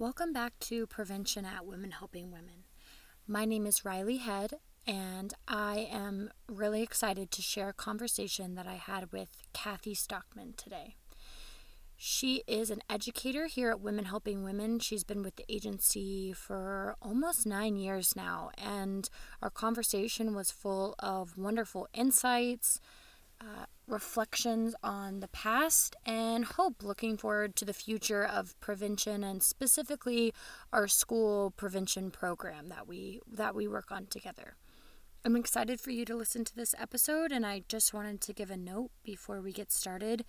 Welcome back to Prevention at Women Helping Women. My name is Riley Head, and I am really excited to share a conversation that I had with Kathy Stockman today. She is an educator here at Women Helping Women. She's been with the agency for almost nine years now, and our conversation was full of wonderful insights, uh, reflections on the past, and hope looking forward to the future of prevention and specifically our school prevention program that we that we work on together. I'm excited for you to listen to this episode, and I just wanted to give a note before we get started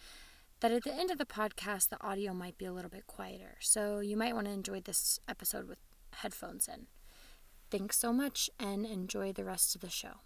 that at the end of the podcast, the audio might be a little bit quieter. So you might want to enjoy this episode with headphones in. Thanks so much and enjoy the rest of the show.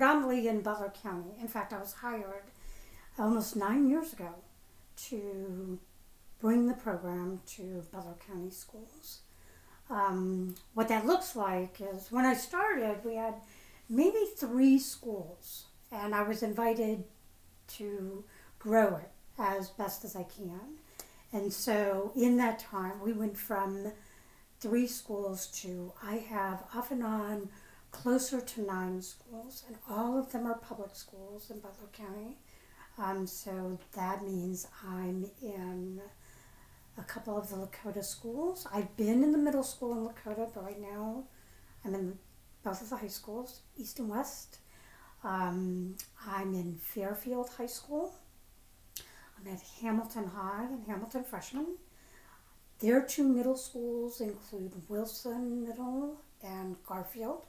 Predominantly in Butler County. In fact, I was hired almost nine years ago to bring the program to Butler County schools. Um, what that looks like is when I started, we had maybe three schools, and I was invited to grow it as best as I can. And so in that time, we went from three schools to I have off and on closer to nine schools, and all of them are public schools in Butler County. Um, so that means I'm in a couple of the Lakota schools. I've been in the middle school in Lakota, but right now I'm in both of the high schools, East and West. Um, I'm in Fairfield High School. I'm at Hamilton High and Hamilton Freshman. Their two middle schools include Wilson Middle and Garfield.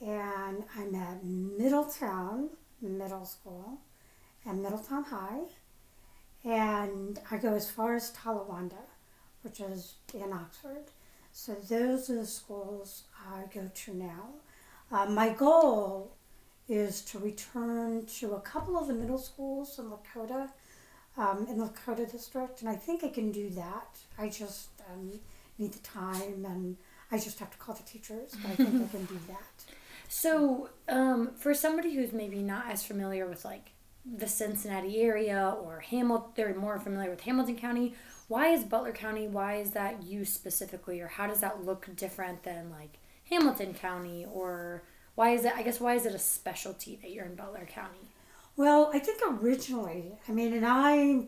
And I'm at Middletown Middle School and Middletown High. And I go as far as Talawanda, which is in Oxford. So those are the schools I go to now. Uh, my goal is to return to a couple of the middle schools in Lakota, um, in the Lakota district, and I think I can do that. I just um, need the time, and I just have to call the teachers, but I think I can do that. So, um, for somebody who's maybe not as familiar with like the Cincinnati area or Hamilton, they're more familiar with Hamilton County. Why is Butler County? Why is that you specifically, or how does that look different than like Hamilton County, or why is it? I guess why is it a specialty that you're in Butler County? Well, I think originally, I mean, and I,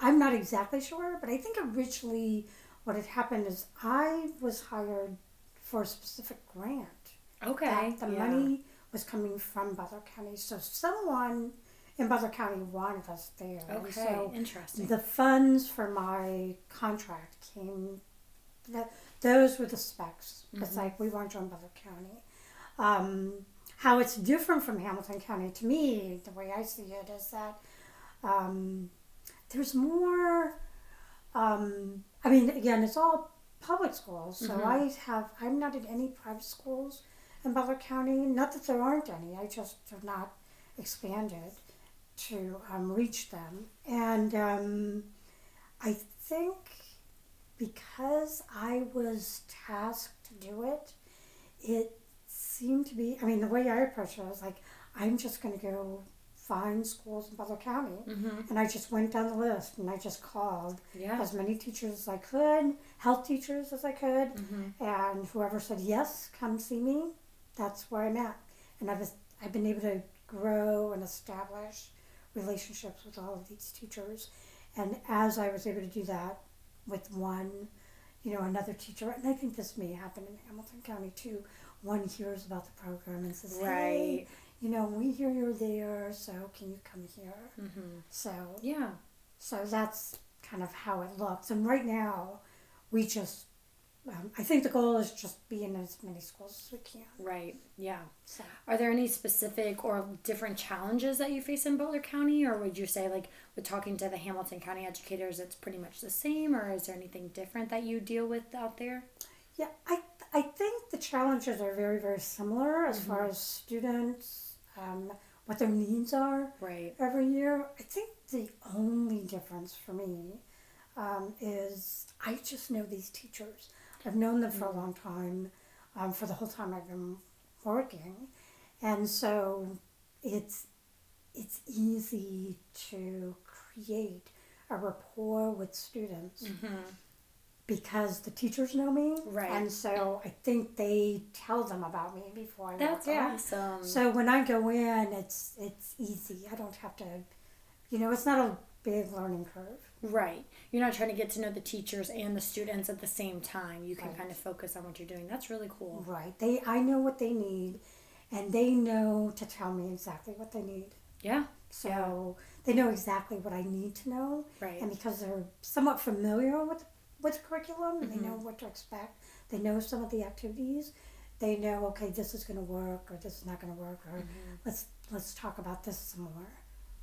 I'm not exactly sure, but I think originally what had happened is I was hired for a specific grant. Okay, the yeah. money was coming from Butler County, so someone in Butler County wanted us there. Okay, so interesting. the funds for my contract came. That those were the specs. It's Mhm. like we weren't in Butler County. Um, how it's different from Hamilton County to me, the way I see it, is that um, there's more. Um, I mean, again, it's all public schools, so Mhm. I have. I'm not in any private schools in Butler County. Not that there aren't any. I just have not expanded. to um, reach them. And um, I think because I was tasked to do it, it seemed to be, I mean, the way I approached it, I was like, I'm just going to go find schools in Butler County. Mm-hmm. And I just went down the list and I just called Yeah. as many teachers as I could, health teachers as I could, Mm-hmm. and whoever said yes, come see me, that's where I'm at. And I've I've been able to grow and establish relationships with all of these teachers, and as I was able to do that with one, you know, another teacher, and I think this may happen in Hamilton County too. One hears about the program and says, "Hey, Right. you know, we hear you're there, so can you come here?" Mm-hmm. So Yeah. so that's kind of how it looks. And right now, we just, um, I think the goal is just be in as many schools as we can. Right. Yeah. So, Are there any specific or different challenges that you face in Butler County, or would you say, like, with talking to the Hamilton County educators, it's pretty much the same, or is there anything different that you deal with out there? yeah, I, I think the challenges are very, very similar as far as students, um, what their needs are Right. every year. I think the only difference for me um, is I just know these teachers. I've known them for a long time, um, for the whole time I've been working, and so it's it's easy to create a rapport with students Mm-hmm. because the teachers know me, Right. And so I think they tell them about me before I That's walk in. awesome. So when I go in, it's it's easy. I don't have to, you know, it's not a big learning curve. Right. You're not trying to get to know the teachers and the students at the same time. You can Right. kind of focus on what you're doing. That's really cool. Right. They I know what they need, and they know to tell me exactly what they need. Yeah. So they know exactly what I need to know, Right. and because they're somewhat familiar with with the curriculum, and they know Mhm. what to expect. They know some of the activities. They know okay, this is going to work, or this is not going to work, or Mhm. let's let's talk about this some more.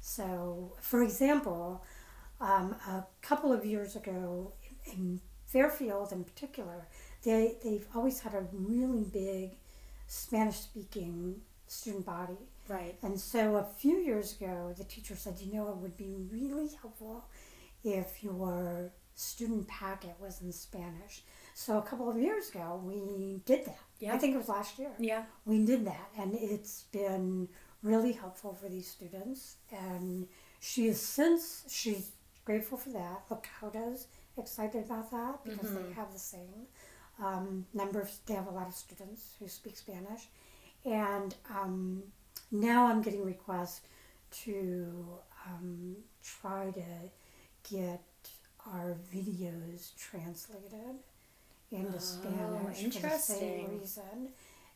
So, for example, um, a couple of years ago in Fairfield, in particular, they they've always had a really big Spanish-speaking student body, Right. and so a few years ago, the teacher said, you know, it would be really helpful if your student packet was in Spanish. So a couple of years ago, we did that. Yeah. I think it was last year Yeah. we did that and it's been really helpful for these students and she is since she's grateful for that lakota's excited about that because they Mhm. have the same um, number of they have a lot of students who speak spanish and um, now i'm getting requests to um, try to get our videos translated into Oh, Spanish for the same reason.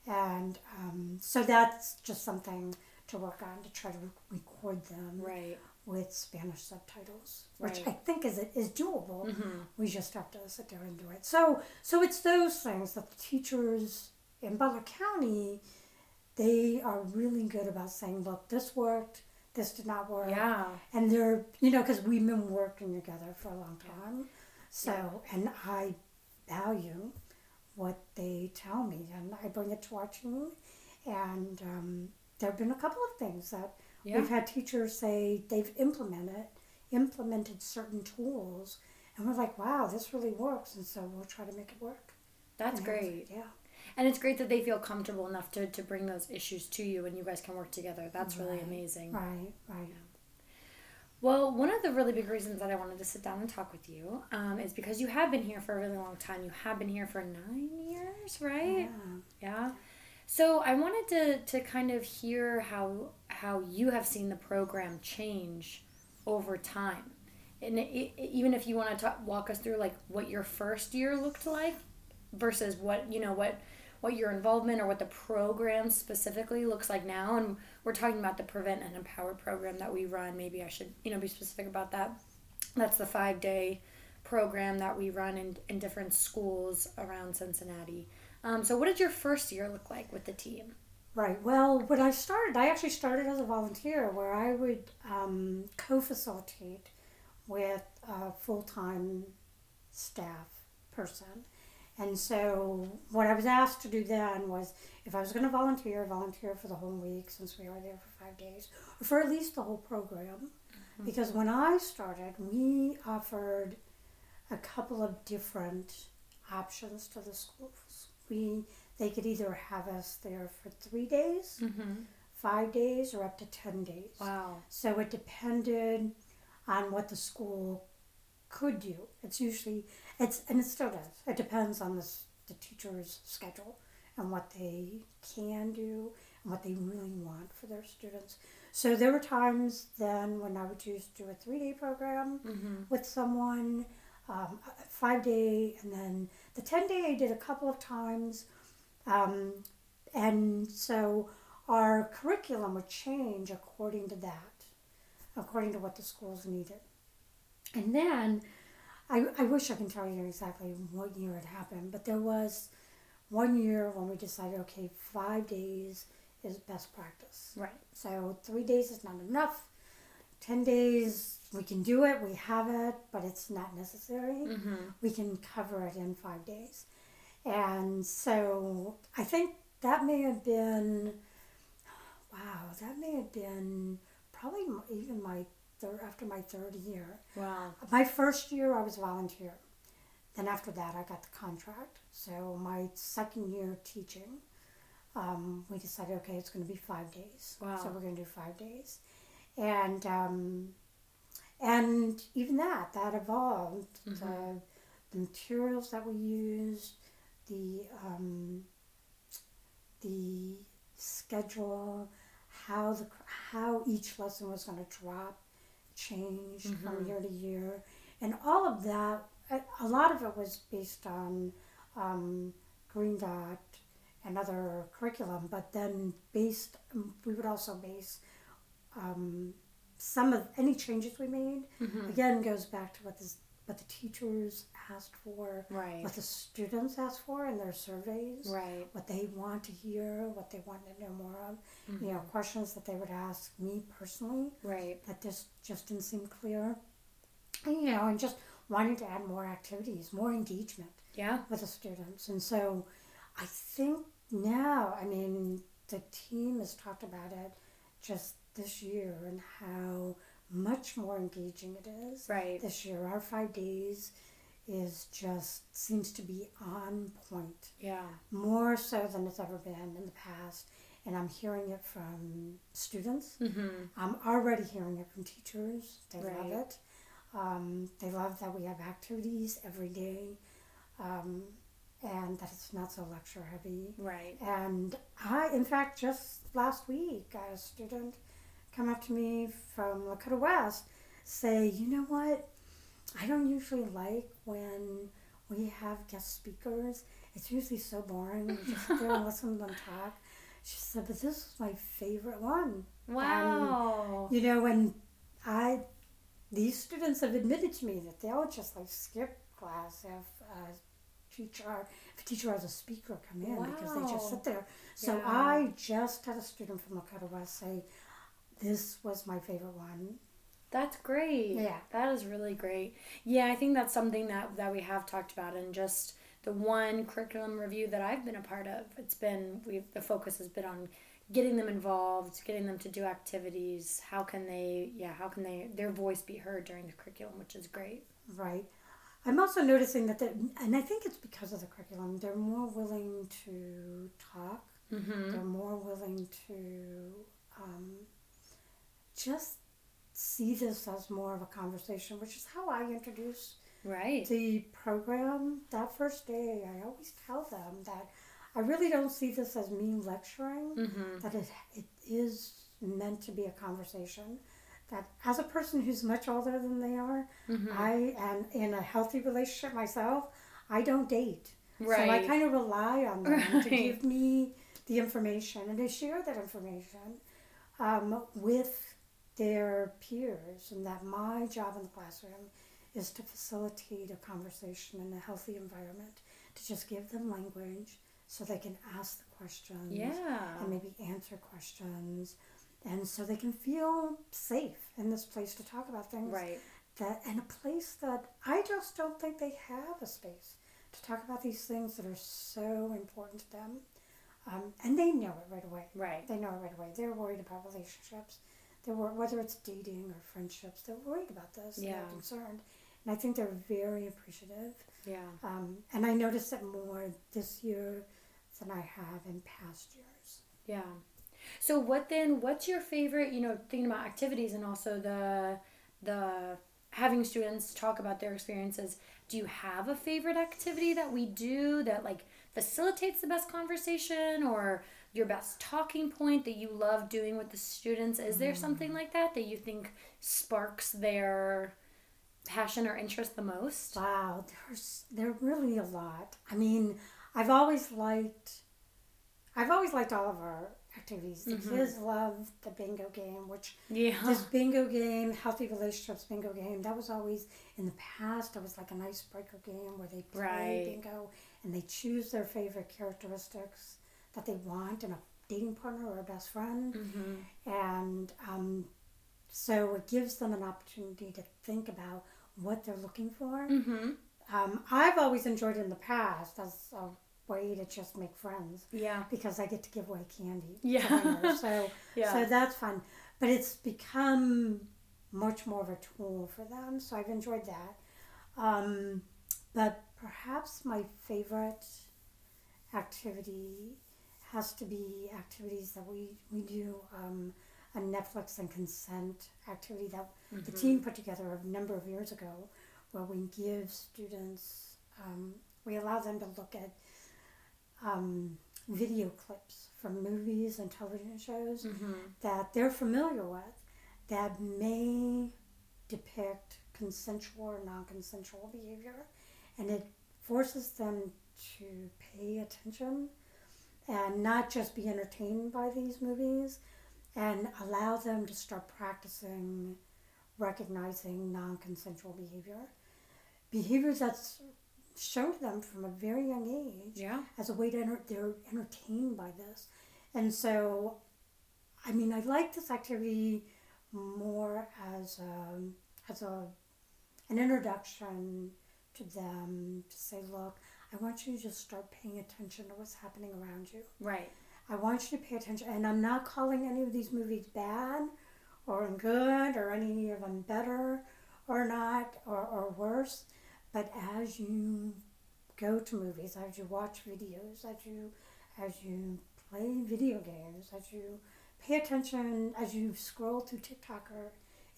And um, so that's just something to work on to try to re- record them Right. with Spanish subtitles, which Right. I think is is doable. Mm-hmm. We just have to sit there and do it. So so it's those things that the teachers in Butler County they are really good about saying, look, this worked, this did not work Yeah. and they're you know because we've been working together for a long time so and i value what they tell me and i bring it to our team and um, there have been a couple of things that Yeah. we've had teachers say they've implemented implemented certain tools and we're like wow this really works and so we'll try to make it work That's And great. yeah And it's great that they feel comfortable enough to, to bring those issues to you and you guys can work together. That's really amazing. right right Well, one of the really big reasons that I wanted to sit down and talk with you um, is because you have been here for a really long time. You have been here for nine years, right? yeah. Yeah. So I wanted to, to kind of hear how how you have seen the program change over time, and it, it, even if you want to talk, walk us through like what your first year looked like versus what you know what what your involvement or what the program specifically looks like now, and we're talking about the Prevent and Empower program that we run. Maybe I should you know be specific about that. That's the five day program that we run in, in different schools around Cincinnati. Um, so, what did your first year look like with the team? Right. Well, when I started, I actually started as a volunteer where I would um, co facilitate with a full time staff person. And so what I was asked to do then was if I was going to volunteer, volunteer for the whole week since we were there for five days, or for at least the whole program. Mm-hmm. Because when I started, we offered a couple of different options to the schools. We they could either have us there for three days, Mm-hmm. five days, or up to ten days. Wow. So it depended on what the school could do. It's usually it's and it still does. It depends on the the teacher's schedule and what they can do and what they really want for their students. So there were times then when I would choose to do a three day program Mm-hmm. with someone, um, five day, and then the 10 day I did a couple of times. Um, and so our curriculum would change according to that, according to what the schools needed. And then I, I wish I can tell you exactly what year it happened, but there was one year when we decided okay, five days is best practice. Right. So three days is not enough. Ten days we can do it, we have it, but it's not necessary. Mm-hmm. We can cover it in five days. And so I think that may have been, wow, that may have been probably even my third, after my third year. Wow. My first year I was volunteer. Then after that I got the contract. So my second year teaching, um, we decided okay it's going to be five days. Wow. So we're going to do five days, and um, and even that that evolved. Mhm. The, the materials that we used, the um, the schedule, how the how each lesson was going to drop, changed from Mhm. year to year, and all of that. A, lot of it was based on um, Green Dot and other curriculum, but then based we would also base um, some of any changes we made. Mm-hmm. Again, goes back to what the what the teachers asked for, Right. what the students asked for in their surveys Right. what they want to hear, what they want to know more of. You know, questions that they would ask me personally Right. that just just didn't seem clear. And, you know, and just wanting to add more activities, more engagement Yeah. with the students. And so, I think now, I mean, the team has talked about it just this year and how much more engaging it is Right. this year. Our five days is just seems to be on point Yeah. more so than it's ever been in the past. And I'm hearing it from students. Mm-hmm. I'm already hearing it from teachers. They Right. love it. Um, they love that we have activities every day um, and that it's not so lecture heavy. Right. And I, in fact, just last week, a student come up to me from Lakota West say, you know what? I don't usually like when we have guest speakers. It's usually so boring. You just sit there and listen to them talk. She said, but this is my favorite one. Wow. You know, when I, these students have admitted to me that they'll just like skip class if a teacher, if a teacher has a speaker come in because they just sit there. So Yeah. I just had a student from Lakota West say, this was my favorite one. That's great. Yeah. That is really great. Yeah, I think that's something that, that we have talked about and just the one curriculum review that I've been a part of. It's been we've the focus has been on getting them involved, getting them to do activities. How can they yeah, how can they their voice be heard during the curriculum, which is great. Right. I'm also noticing that, the, and I think it's because of the curriculum, they're more willing to talk. Mm-hmm. They're more willing to just see this as more of a conversation, which is how I introduce Right. the program. That first day, I always tell them that I really don't see this as me lecturing, Mm-hmm. that it, it is meant to be a conversation. That as a person who's much older than they are, Mm-hmm. I am in a healthy relationship myself. I don't date. So I kind of rely on them to give me the information and to share that information um, with their peers, and that my job in the classroom is to facilitate a conversation in a healthy environment, to just give them language so they can ask the questions yeah. and maybe answer questions, and so they can feel safe in this place to talk about things Right. that and a place that I just don't think they have a space to talk about these things that are so important to them. Um, and they know it right away. Right. They know it right away. They're worried about relationships. They're whether it's dating or friendships. They're worried about this. Yeah. They're concerned, and I think they're very appreciative. Yeah. Um, and I noticed it more this year than I have in past years. Yeah. So what then what's your favorite, you know, thinking about activities and also the the having students talk about their experiences, do you have a favorite activity that we do that like facilitates the best conversation or your best talking point that you love doing with the students? Is there something like that that you think sparks their passion or interest the most? Wow, there's there really a lot. I mean, I've always liked, I've always liked all of our activities. The Mhm. kids love the bingo game, which Yeah. this bingo game, healthy relationships bingo game, that was always in the past. It was like an icebreaker game where they play Right. bingo and they choose their favorite characteristics that they want in a dating partner or a best friend, Mhm. and um, so it gives them an opportunity to think about what they're looking for. Mhm. Um, I've always enjoyed in the past as a way to just make friends Yeah. because I get to give away candy. Yeah. So Yeah. so that's fun. But it's become much more of a tool for them. So I've enjoyed that. Um, but perhaps my favorite activity has to be activities that we, we do um, a Netflix and consent activity that the Mhm. team put together a number of years ago where we give students, um, we allow them to look at um, video clips from movies and television shows Mhm. that they're familiar with that may depict consensual or non consensual behavior. And it forces them to pay attention and not just be entertained by these movies and allow them to start practicing recognizing non consensual behavior. Behaviors that's shown to them from a very young age Yeah. as a way to enter, they're entertained by this and so i mean i like this activity more as a, as a an introduction to them to say look i want you to just start paying attention to what's happening around you Right. i want you to pay attention and i'm not calling any of these movies bad or good or any of them better or not or, or worse but as you go to movies, as you watch videos, as you as you play video games, as you pay attention, as you scroll through TikTok or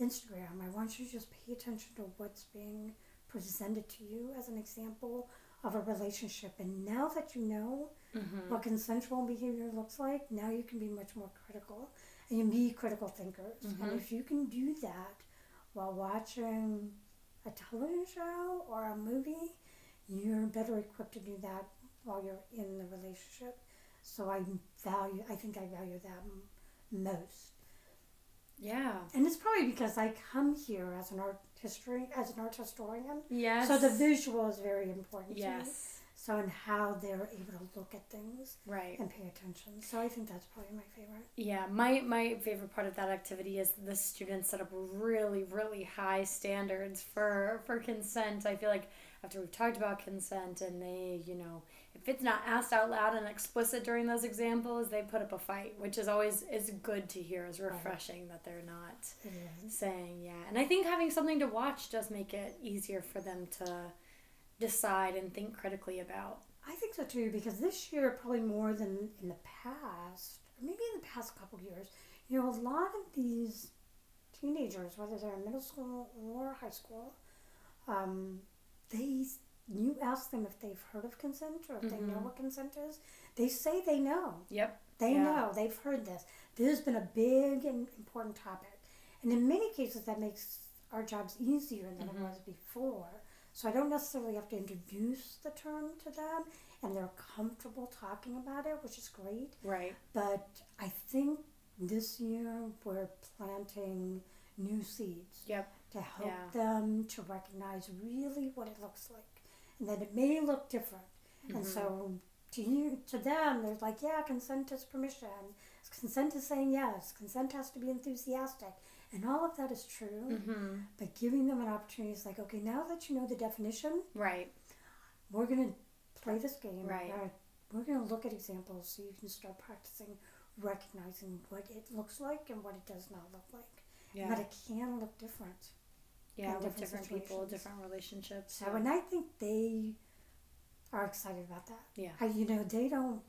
Instagram, I want you to just pay attention to what's being presented to you as an example of a relationship. And now that you know Mhm. what consensual behavior looks like, now you can be much more critical and you can be critical thinkers. Mhm. And if you can do that while watching a television show or a movie, you're better equipped to do that while you're in the relationship. So I value, I think I value that m- most. Yeah. And it's probably because I come here as an art history, as an art historian. Yes. So the visual is very important to me. Yes. So in how they're able to look at things Right. and pay attention. So I think that's probably my favorite. Yeah, my my favorite part of that activity is the students set up really really high standards for for consent. I feel like after we've talked about consent and they, you know, if it's not asked out loud and explicit during those examples, they put up a fight, which is always is good to hear. Is refreshing that they're not is. saying yeah. And I think having something to watch does make it easier for them to decide and think critically about. I think so too, because this year, probably more than in the past, or maybe in the past couple of years, you know, a lot of these teenagers, whether they're in middle school or high school, um, they you ask them if they've heard of consent or if they know Mhm. what consent is, they say they know. Yep. They Yeah. know. They've heard this. This has been a big and important topic. And in many cases, that makes our jobs easier than Mhm. it was before. So I don't necessarily have to introduce the term to them, and they're comfortable talking about it, which is great. Right. But I think this year we're planting new seeds Yep. to help Yeah. them to recognize really what it looks like, and that it may look different. And Mhm. so to you, to them, they're like, yeah, consent is permission. Consent is saying yes. Consent has to be enthusiastic, and all of that is true. Mhm. But giving them an opportunity is like, okay, now that you know the definition, Right. we're gonna play this game. Right. We're gonna, we're gonna look at examples so you can start practicing recognizing what it looks like and what it does not look like. Yeah. But it can look different. Yeah, with different different people, different relationships. So, and I think they are excited about that. Yeah. I, you know, they don't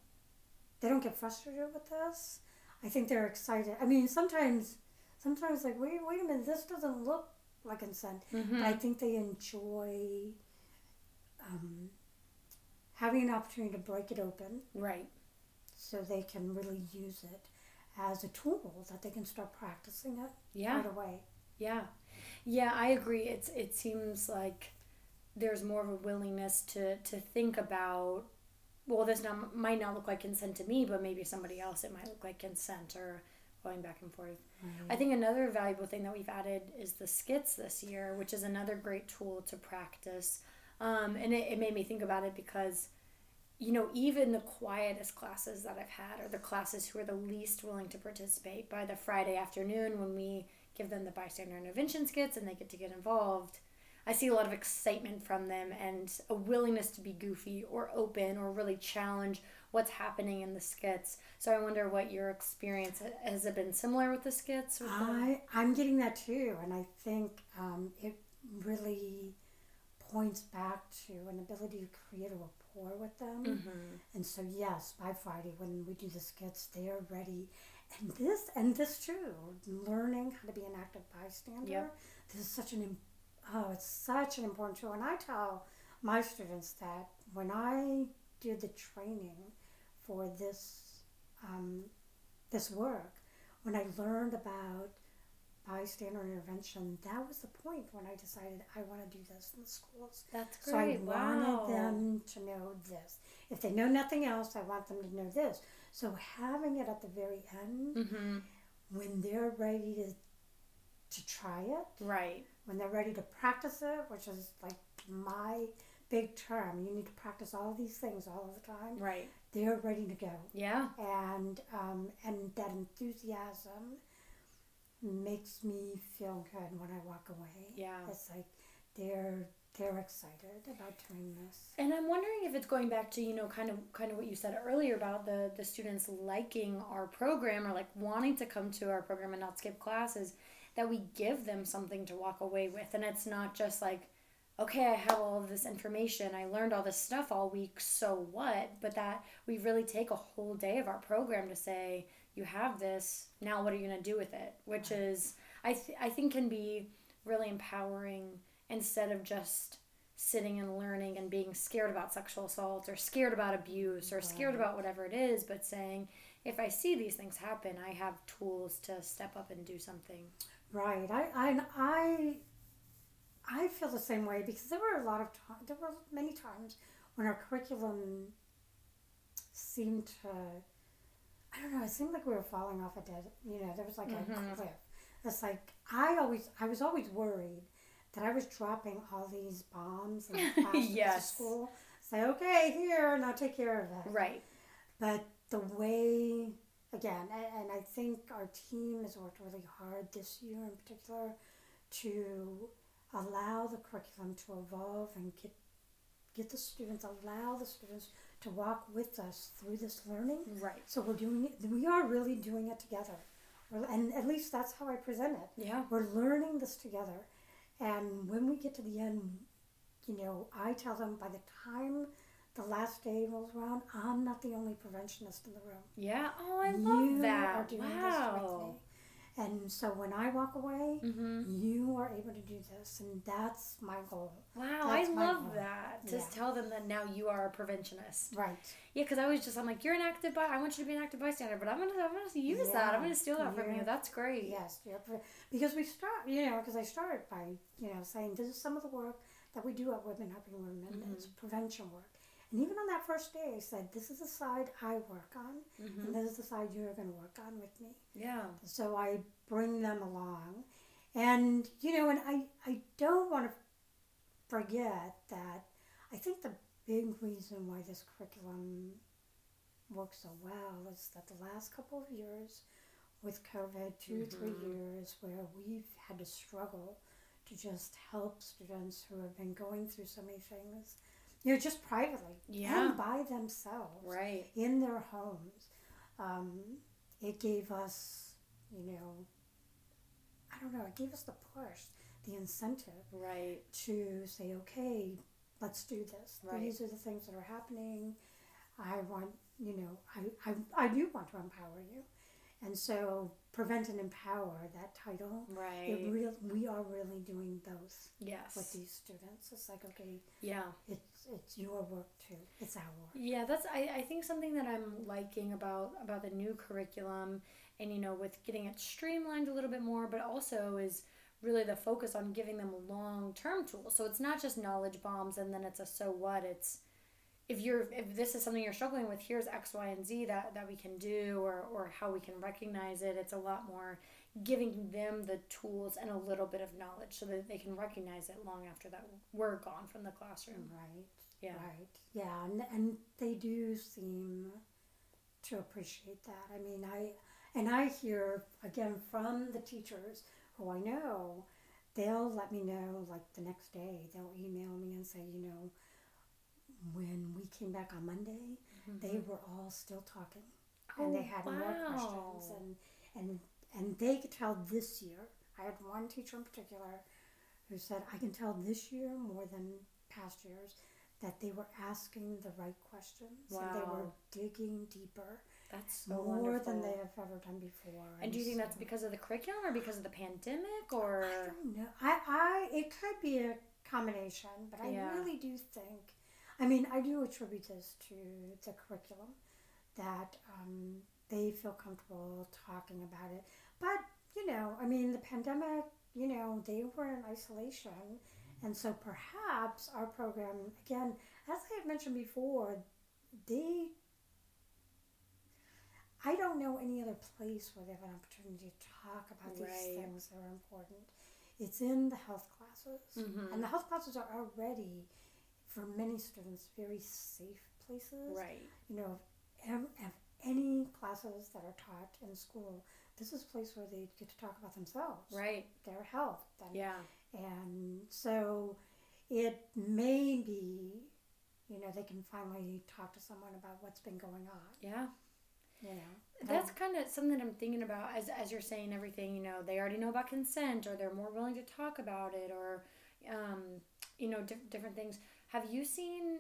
they don't get frustrated with this. I think they're excited. I mean, sometimes sometimes like wait wait a minute, this doesn't look like consent. Mhm. But I think they enjoy um, having an opportunity to break it open Right. so they can really use it as a tool that they can start practicing it Yeah. right away. Yeah, yeah, I agree. It's it seems like there's more of a willingness to to think about. Well, this not, might not look like consent to me, but maybe somebody else it might look like consent or going back and forth. I think another valuable thing that we've added is the skits this year, which is another great tool to practice. Um, and it, it made me think about it because, you know, even the quietest classes that I've had are the classes who are the least willing to participate. By the Friday afternoon, when we give them the bystander intervention skits and they get to get involved, I see a lot of excitement from them and a willingness to be goofy or open or really challenge what's happening in the skits. So I wonder what your experience has it been similar with the skits? With them? I I'm getting that too, and I think um, it really points back to an ability to create a rapport with them. Mm-hmm. And so yes, by Friday when we do the skits, they are ready. And this and this too, learning how to be an active bystander. Yep. This is such an oh, it's such an important tool. And I tell my students that when I did the training for this um, this work, when I learned about bystander intervention, that was the point when I decided I want to do this in the schools. That's great. So I great. wanted them to know this. If they know nothing else, I want them to know this. So having it at the very end, Mm-hmm. when they're ready to to try it, Right. when they're ready to practice it, which is like my big term, you need to practice all these things all the time. Right. They're ready to go, Yeah. and um, and that enthusiasm makes me feel good when I walk away. Yeah. It's like they're they're excited about doing this. And I'm wondering if it's going back to you know kind of kind of what you said earlier about the the students liking our program or like wanting to come to our program and not skip classes that we give them something to walk away with. And it's not just like okay I have all of this information I learned all this stuff all week so what? But that we really take a whole day of our program to say you have this now what are you going to do with it? Which is I th- I think can be really empowering instead of just sitting and learning and being scared about sexual assault or scared about abuse or scared about whatever it is, but saying, if I see these things happen, I have tools to step up and do something. Right. I I I, I feel the same way because there were a lot of times. There were many times when our curriculum seemed to. I don't know. It seemed like we were falling off a dead. You know, there was like Mhm. a cliff. It's like I always. I was always worried that I was dropping all these bombs in class at Yes. school. Say, okay, here, now take care of it. Right. But the way, again, and, and I think our team has worked really hard this year in particular to allow the curriculum to evolve and get get the students, allow the students to walk with us through this learning. Right. So we're doing it. We are really doing it together, We're- and at least that's how I present it. Yeah. We're learning this together, and when we get to the end, you know, I tell them by the time the last day rolls around, I'm not the only preventionist in the room. Yeah. Oh, I love you that. are doing this with wow. And so when I walk away, Mm-hmm. you are able to do this, and that's my goal. Wow, That's I love goal. that. Yeah. Just tell them that now you are a preventionist. Right. Yeah, because I was just, I'm like, you're an active by. I want you to be an active bystander, but I'm gonna, I'm gonna use that. I'm gonna steal that from you. That's great. Yes, you're pre- because we start, you know, because I started by, you know, saying this is some of the work that we do at Women Helping Women. It's Mm-hmm. prevention work. And even on that first day, I said, this is the side I work on, Mm-hmm. and this is the side you're going to work on with me. Yeah. So I bring them along. And, you know, and I, I don't want to forget that I think the big reason why this curriculum works so well is that the last couple of years with COVID, 2 three years, where we've had to struggle to just help students who have been going through so many things you know, just privately Yeah. and by themselves Right. in their homes. Um, it gave us, you know, I don't know, it gave us the push, the incentive Right. to say, okay, let's do this. Right. These are the things that are happening. I want, you know, I, I, I do want to empower you. And so, prevent and empower that title. Right. It real, we are really doing both yes. with these students. It's like, okay, Yeah. it's it's your work too. It's our work. Yeah, that's I, I think something that I'm liking about about the new curriculum and you know with getting it streamlined a little bit more, but also is really the focus on giving them long term tools. So it's not just knowledge bombs and then it's a so what, it's if you're if this is something you're struggling with, here's X, Y, and Z that, that we can do or, or how we can recognize it. It's a lot more giving them the tools and a little bit of knowledge so that they can recognize it long after that we're gone from the classroom. Right. Yeah. Right. Yeah, and, and they do seem to appreciate that. I mean, I and I hear again from the teachers who I know, they'll let me know like the next day. They'll email me and say, you know, when we came back on Monday, they were all still talking, and they Mm-hmm. Oh, had more questions, and and and they could tell this year. I had one teacher in particular who said, I can tell this year more than past years that they were asking the right questions and they were digging deeper That's so more wonderful. than they have ever done before. And do you think that's because of the curriculum or because of the pandemic or I don't know. I, I it could be a combination, but I Yeah. really do think. I mean, I do attribute this to the curriculum that um, they feel comfortable talking about it. But you know, I mean, the pandemic. You know, they were in isolation, and so perhaps our program again, as I have mentioned before, they I don't know any other place where they have an opportunity to talk about these Right. things that are important. It's in the health classes. Mhm. And the health classes are already, for many students, very safe places. right? You know, if any classes that are taught in school, this is a place where they get to talk about themselves, Right. their health. And, Yeah. and so it may be, you know, they can finally talk to someone about what's been going on. Yeah. You know, That's kind of something I'm thinking about as as you're saying everything, you know, they already know about consent or they're more willing to talk about it or um, you know, di- different things. Have you seen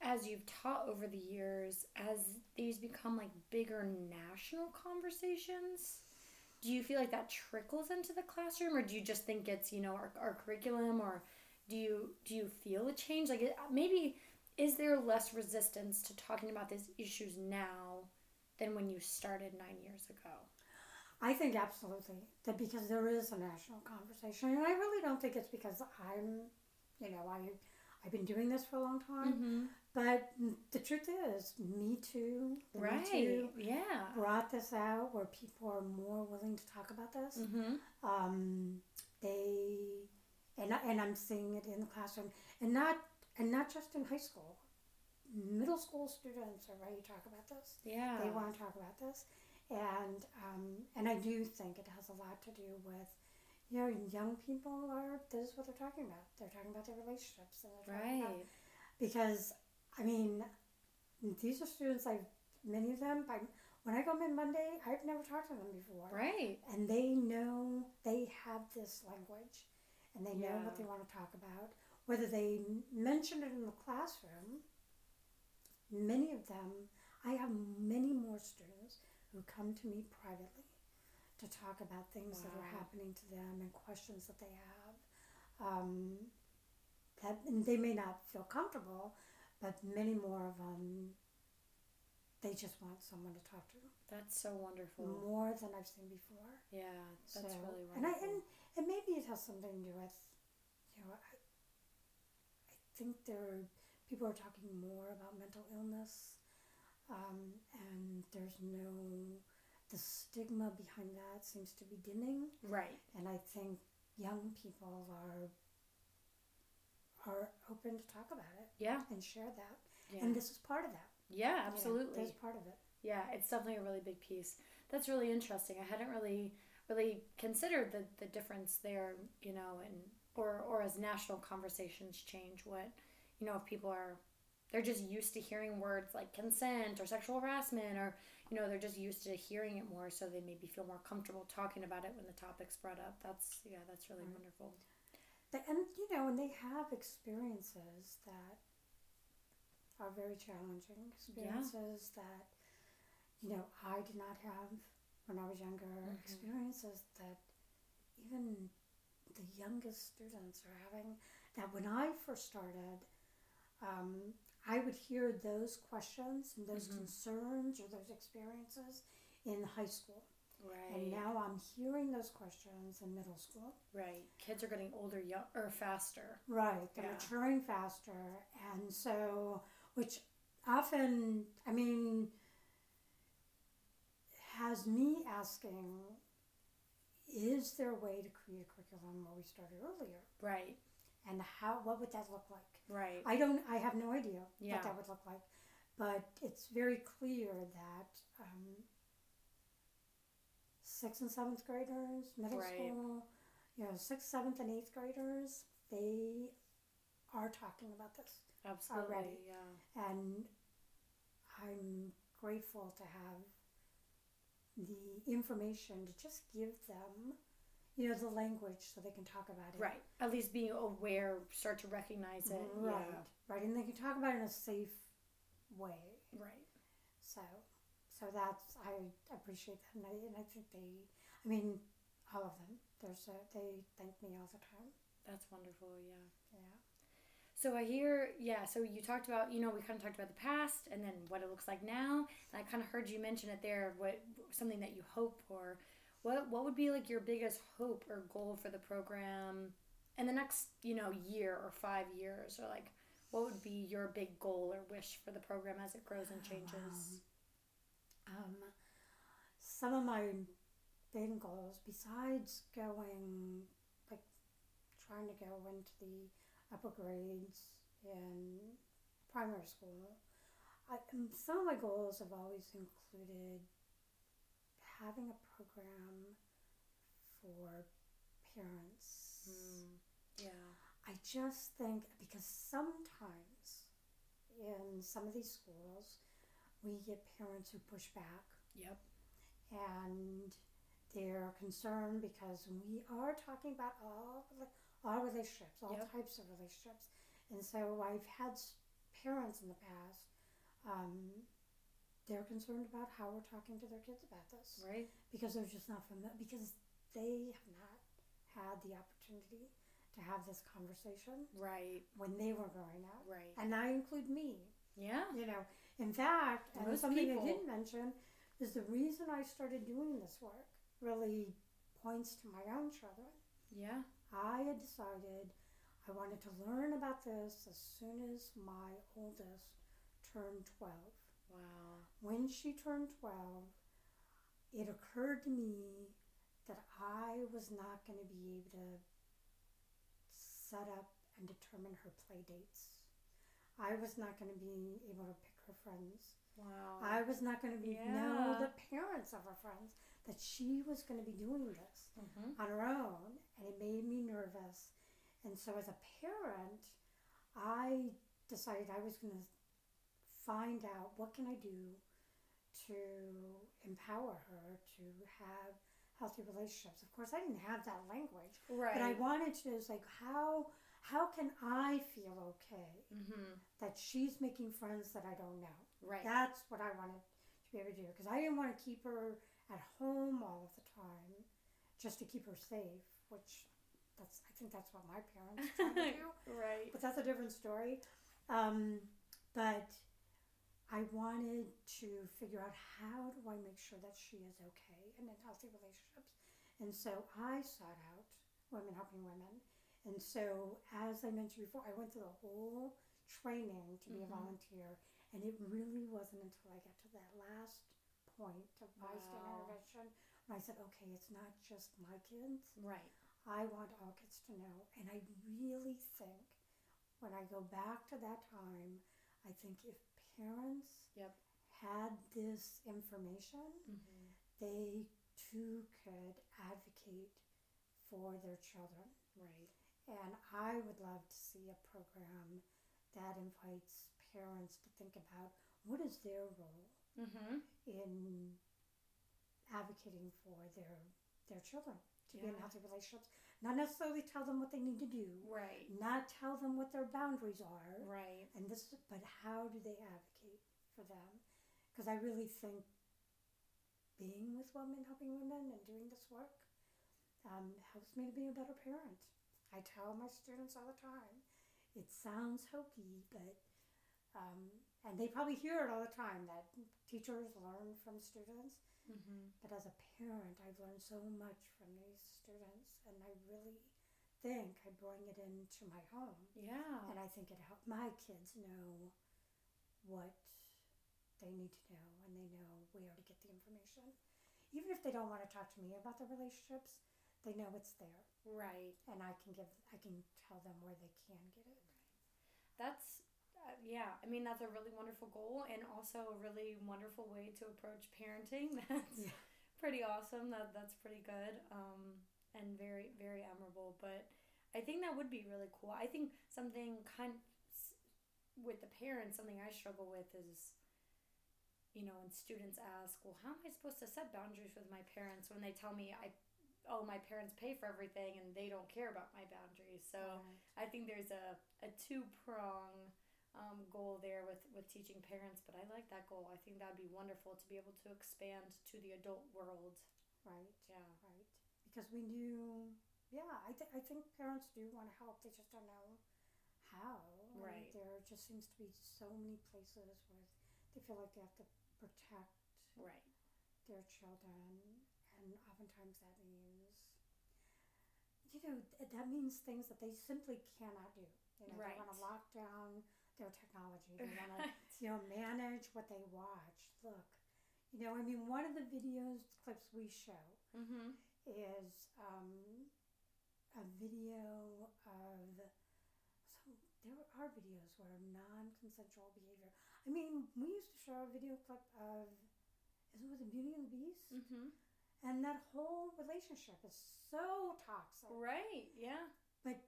as you've taught over the years as these become like bigger national conversations? Do you feel like that trickles into the classroom or do you just think it's, you know, our, our curriculum or do you do you feel a change like it, maybe is there less resistance to talking about these issues now than when you started 9 years ago? I think absolutely that because there is a national conversation, and I really don't think it's because I'm, you know, I, I've been doing this for a long time. Mm-hmm. But the truth is, Me Too, the Me Right. Too Yeah. brought this out where people are more willing to talk about this. Mm-hmm. Um, they, and I, and I'm seeing it in the classroom, and not and not just in high school. Middle school students are ready to talk about this. Yeah. They want to talk about this, and um, and I do think it has a lot to do with, you know, young people are this is what they're talking about. They're talking about their relationships, and they're talking about Right. because I mean, these are students I've many of them. I, when I go in Monday, I've never talked to them before, Right. and they know they have this language, and they know Yeah. what they want to talk about. Whether they mention it in the classroom, many of them, I have many more students who come to me privately to talk about things that are happening to them and questions that they have. Um, that and they may not feel comfortable, but many more of them, they just want someone to talk to That's so wonderful. more than I've seen before. Yeah, that's So- really And I wonderful. and, and maybe it has something to do with, you know, I, I think there are, people are talking more about mental illness, um, and there's no, the stigma behind that seems to be dimming, right. and I think young people are are open to talk about it Yeah. and share that, Yeah. and this is part of that. yeah, absolutely. there's part of it. Yeah, it's definitely a really big piece. That's really interesting. I hadn't really really considered the, the difference there, you know, and or or as national conversations change, what you know, if people are they're just used to hearing words like consent or sexual harassment or you know they're just used to hearing it more so they maybe feel more comfortable talking about it when the topic's brought up that's yeah that's really right. wonderful and you know and they have experiences that are very challenging experiences yeah. that you know i did not have when i was younger mm-hmm. experiences that even the youngest students are having that when i first started um, I would hear those questions and those mm-hmm. concerns or those experiences in high school. Right. And now I'm hearing those questions in middle school. Right. Kids are getting older young, or faster. Right. They're yeah. maturing faster. And so, which often, I mean, has me asking, is there a way to create a curriculum where we started earlier? Right and how what would that look like? Right. I don't. I have no idea yeah. what that would look like, but it's very clear that um, sixth and seventh graders, middle right. school, you know, sixth, seventh, and eighth graders, they are talking about this Absolutely, already. Yeah. And I'm grateful to have the information to just give them you know the language so they can talk about it. Right. At least being aware start to recognize it. Mm-hmm. Right. Yeah. right. And they can talk about it in a safe way. Right. So so that's i appreciate that. And i, and I think they i mean all of them. There's a, they thank me all the time. That's wonderful. Yeah. Yeah. So I hear, yeah, so you talked about, you know, we kind of talked about the past and then what it looks like now. And I kind of heard you mention it there, what something that you hope for. What what would be like your biggest hope or goal for the program in the next, you know, year or 5 years or like what would be your big goal or wish for the program as it grows and changes? Um, um some of my big goals besides going like trying to go into the upper grades in primary school I, some of my goals have always included having a program for parents. Mm, yeah. I just think because sometimes in some of these schools we get parents who push back. Yep. And they're concerned because we are talking about all all relationships, all yep. types of relationships, and so I've had parents in the past um, they're concerned about how we're talking to their kids about this. Right. Because they're just not familiar, because they have not had the opportunity to have this conversation. Right. When they were growing up. Right. And I include me. Yeah. You know, in fact, and something people. I didn't mention is the reason I started doing this work really points to my own children. Yeah. I had decided I wanted to learn about this as soon as my oldest turned 12. Wow. When she turned 12, it occurred to me that I was not going to be able to set up and determine her play dates. I was not going to be able to pick her friends. Wow. I was not going to be yeah. know the parents of her friends that she was going to be doing this mm-hmm. on her own, and it made me nervous. And so, as a parent, I decided I was going to find out what can I do to empower her to have healthy relationships. Of course, I didn't have that language, right? But I wanted to. It's like how how can I feel okay mm-hmm. that she's making friends that I don't know? Right. That's what I wanted to be able to do because I didn't want to keep her at home all of the time, just to keep her safe. Which that's I think that's what my parents tried to do. right. But that's a different story. Um, but I wanted to figure out how do I make sure that she is okay and in healthy relationships. And so I sought out Women Helping Women. And so, as I mentioned before, I went through the whole training to be mm-hmm. a volunteer. And it really wasn't until I got to that last point of bystander wow. intervention when I said, okay, it's not just my kids. Right. I want all kids to know. And I really think when I go back to that time, I think if parents yep. had this information, mm-hmm. they too could advocate for their children. Right. And I would love to see a program that invites parents to think about what is their role Mm-hmm. in advocating for their their children to be in healthy relationships. Not necessarily tell them what they need to do, Right. not tell them what their boundaries are, Right. and this, but how do they advocate for them? Because I really think being with women, helping women, and doing this work um, helps me to be a better parent. I tell my students all the time. It sounds hokey, but um, and they probably hear it all the time that teachers learn from students. Mm-hmm. But as a parent, I've learned so much from these students, and I really think I bring it into my home. Yeah. And I think it helped my kids know what they need to know and they know where to get the information. Even if they don't want to talk to me about their relationships, they know it's there. Right. And I can give I can tell them where they can get it. That's uh, yeah. I mean, that's a really wonderful goal, and also a really wonderful way to approach parenting. That's Yeah. pretty awesome. That that's pretty good. Um, and very very admirable. But I think that would be really cool. I think something kind with the parents, something I struggle with is. You know, when students ask, "Well, how am I supposed to set boundaries with my parents?" When they tell me, "I, oh, my parents pay for everything, and they don't care about my boundaries," so Right. I think there's a, a two prong um, goal there with, with teaching parents, but I like that goal. I think that'd be wonderful to be able to expand to the adult world. Right. Yeah. Right. Because we do yeah, I th- I think parents do want to help. They just don't know how. And Right. There just seems to be so many places where they feel like they have to protect Right. their children, and oftentimes that means, you know, th- that means things that they simply cannot do. You know, Right. they want to lock down their technology. They want to, you know, manage what they watch. Look, you know, I mean, one of the videos clips we show Mm-hmm. is um, a video of. So there are videos where non-consensual behavior. I mean, we used to show a video clip of, is it was it Beauty and the Beast? Mm-hmm. And that whole relationship is so toxic. Right. Yeah. But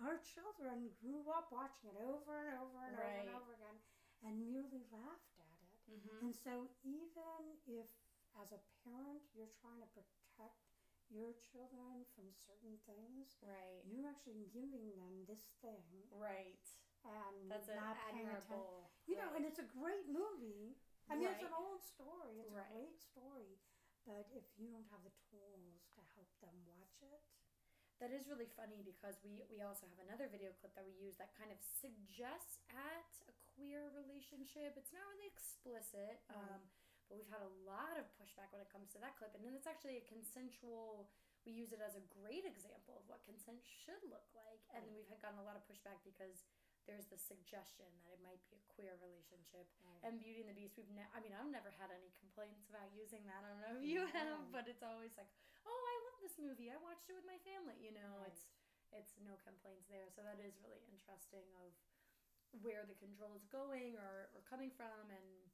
our children grew up watching it over and over and over and over again and merely laughed at it. Mm-hmm. And so, even if as a parent you're trying to protect your children from certain things, Right. you're actually giving them this thing Right. and That's not paying attention. You know, and it's a great movie. I mean, it's an old story. It's Right. a great story. But if you don't have the tools to help them watch it, That is really funny because we, we also have another video clip that we use that kind of suggests at a queer relationship. It's not really explicit, mm-hmm. um, but we've had a lot of pushback when it comes to that clip. And then it's actually a consensual, we use it as a great example of what consent should look like. And then mm. we've had gotten a lot of pushback because there's the suggestion that it might be a queer relationship. Right. And Beauty and the Beast, we've ne- I mean, I've never had any complaints about using that. I don't know if you mm-hmm. have, but it's always like, oh, this movie. I watched it with my family. You know, Right. it's it's no complaints there. So that is really interesting of where the control is going or, or coming from and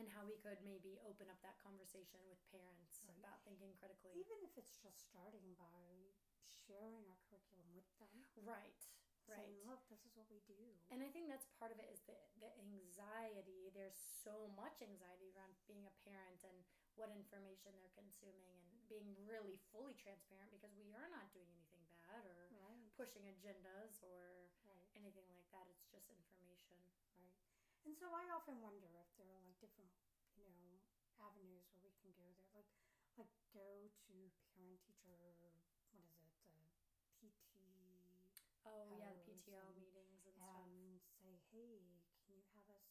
and how we could maybe open up that conversation with parents Right. about thinking critically. even if it's just starting by sharing our curriculum with them, right. Right. saying, "Look, this is what we do." And I think that's part of it is the, the anxiety. There's so much anxiety around being a parent and what information they're consuming and being really fully transparent because we are not doing anything bad or Right, pushing agendas or right, anything like that. It's just information. right. And so I often wonder if there are like different, you know, avenues where we can go there, like, like go to parent teacher, what is it, the PT, Oh, yeah, the PTO and- meetings and stuff. and say, hey, can you have us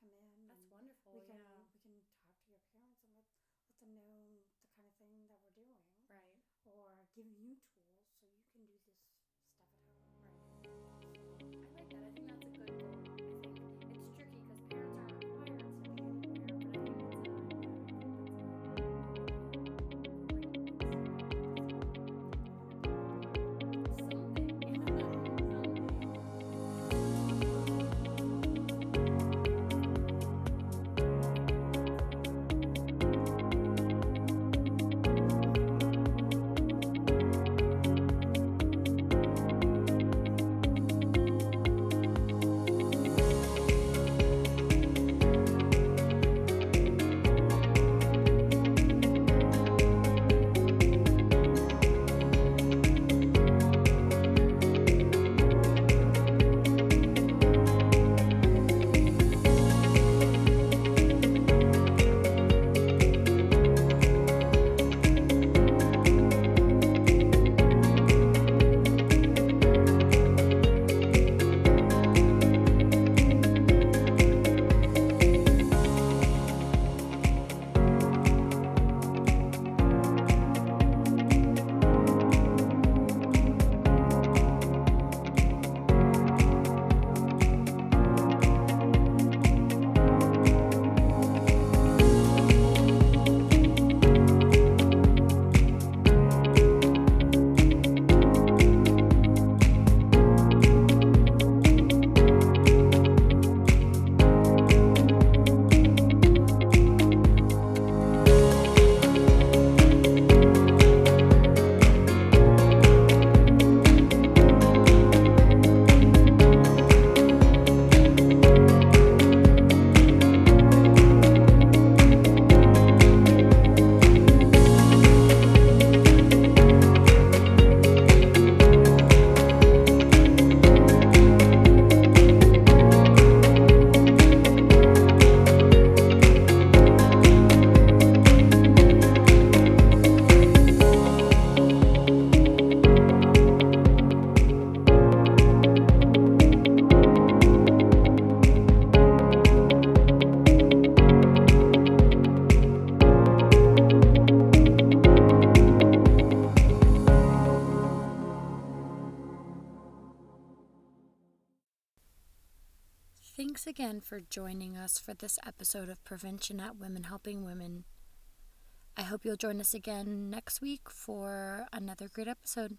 come in? That's wonderful. we can yeah. we can talk to your parents and let let them know the kind of thing that we're doing, Right. or give you tools for joining us for this episode of Prevention at Women Helping Women. I hope you'll join us again next week for another great episode.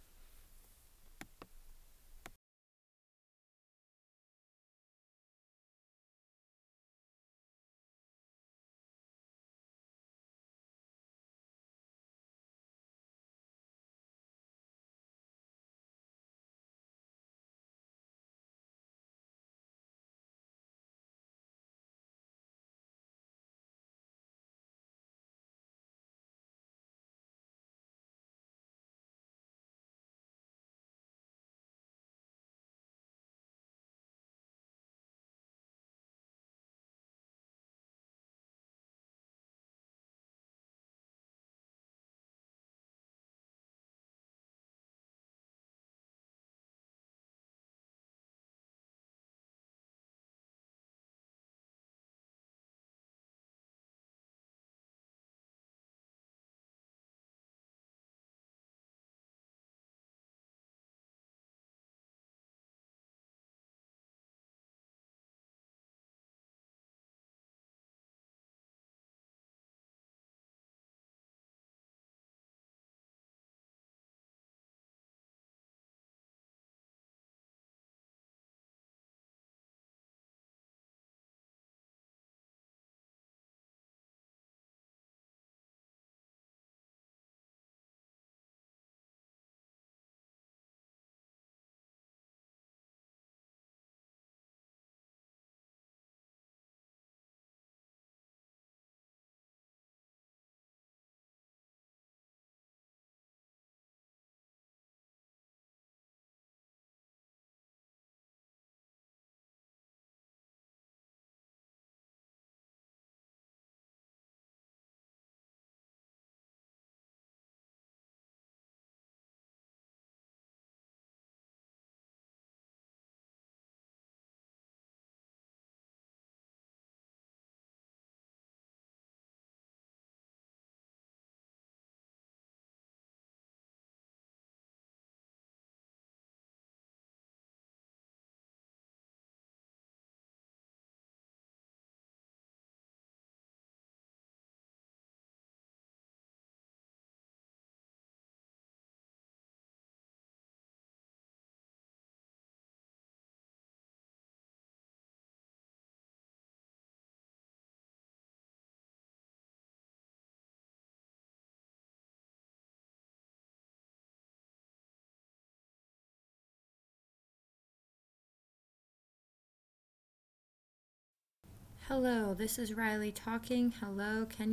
Hello, this is Riley talking. Hello, can you?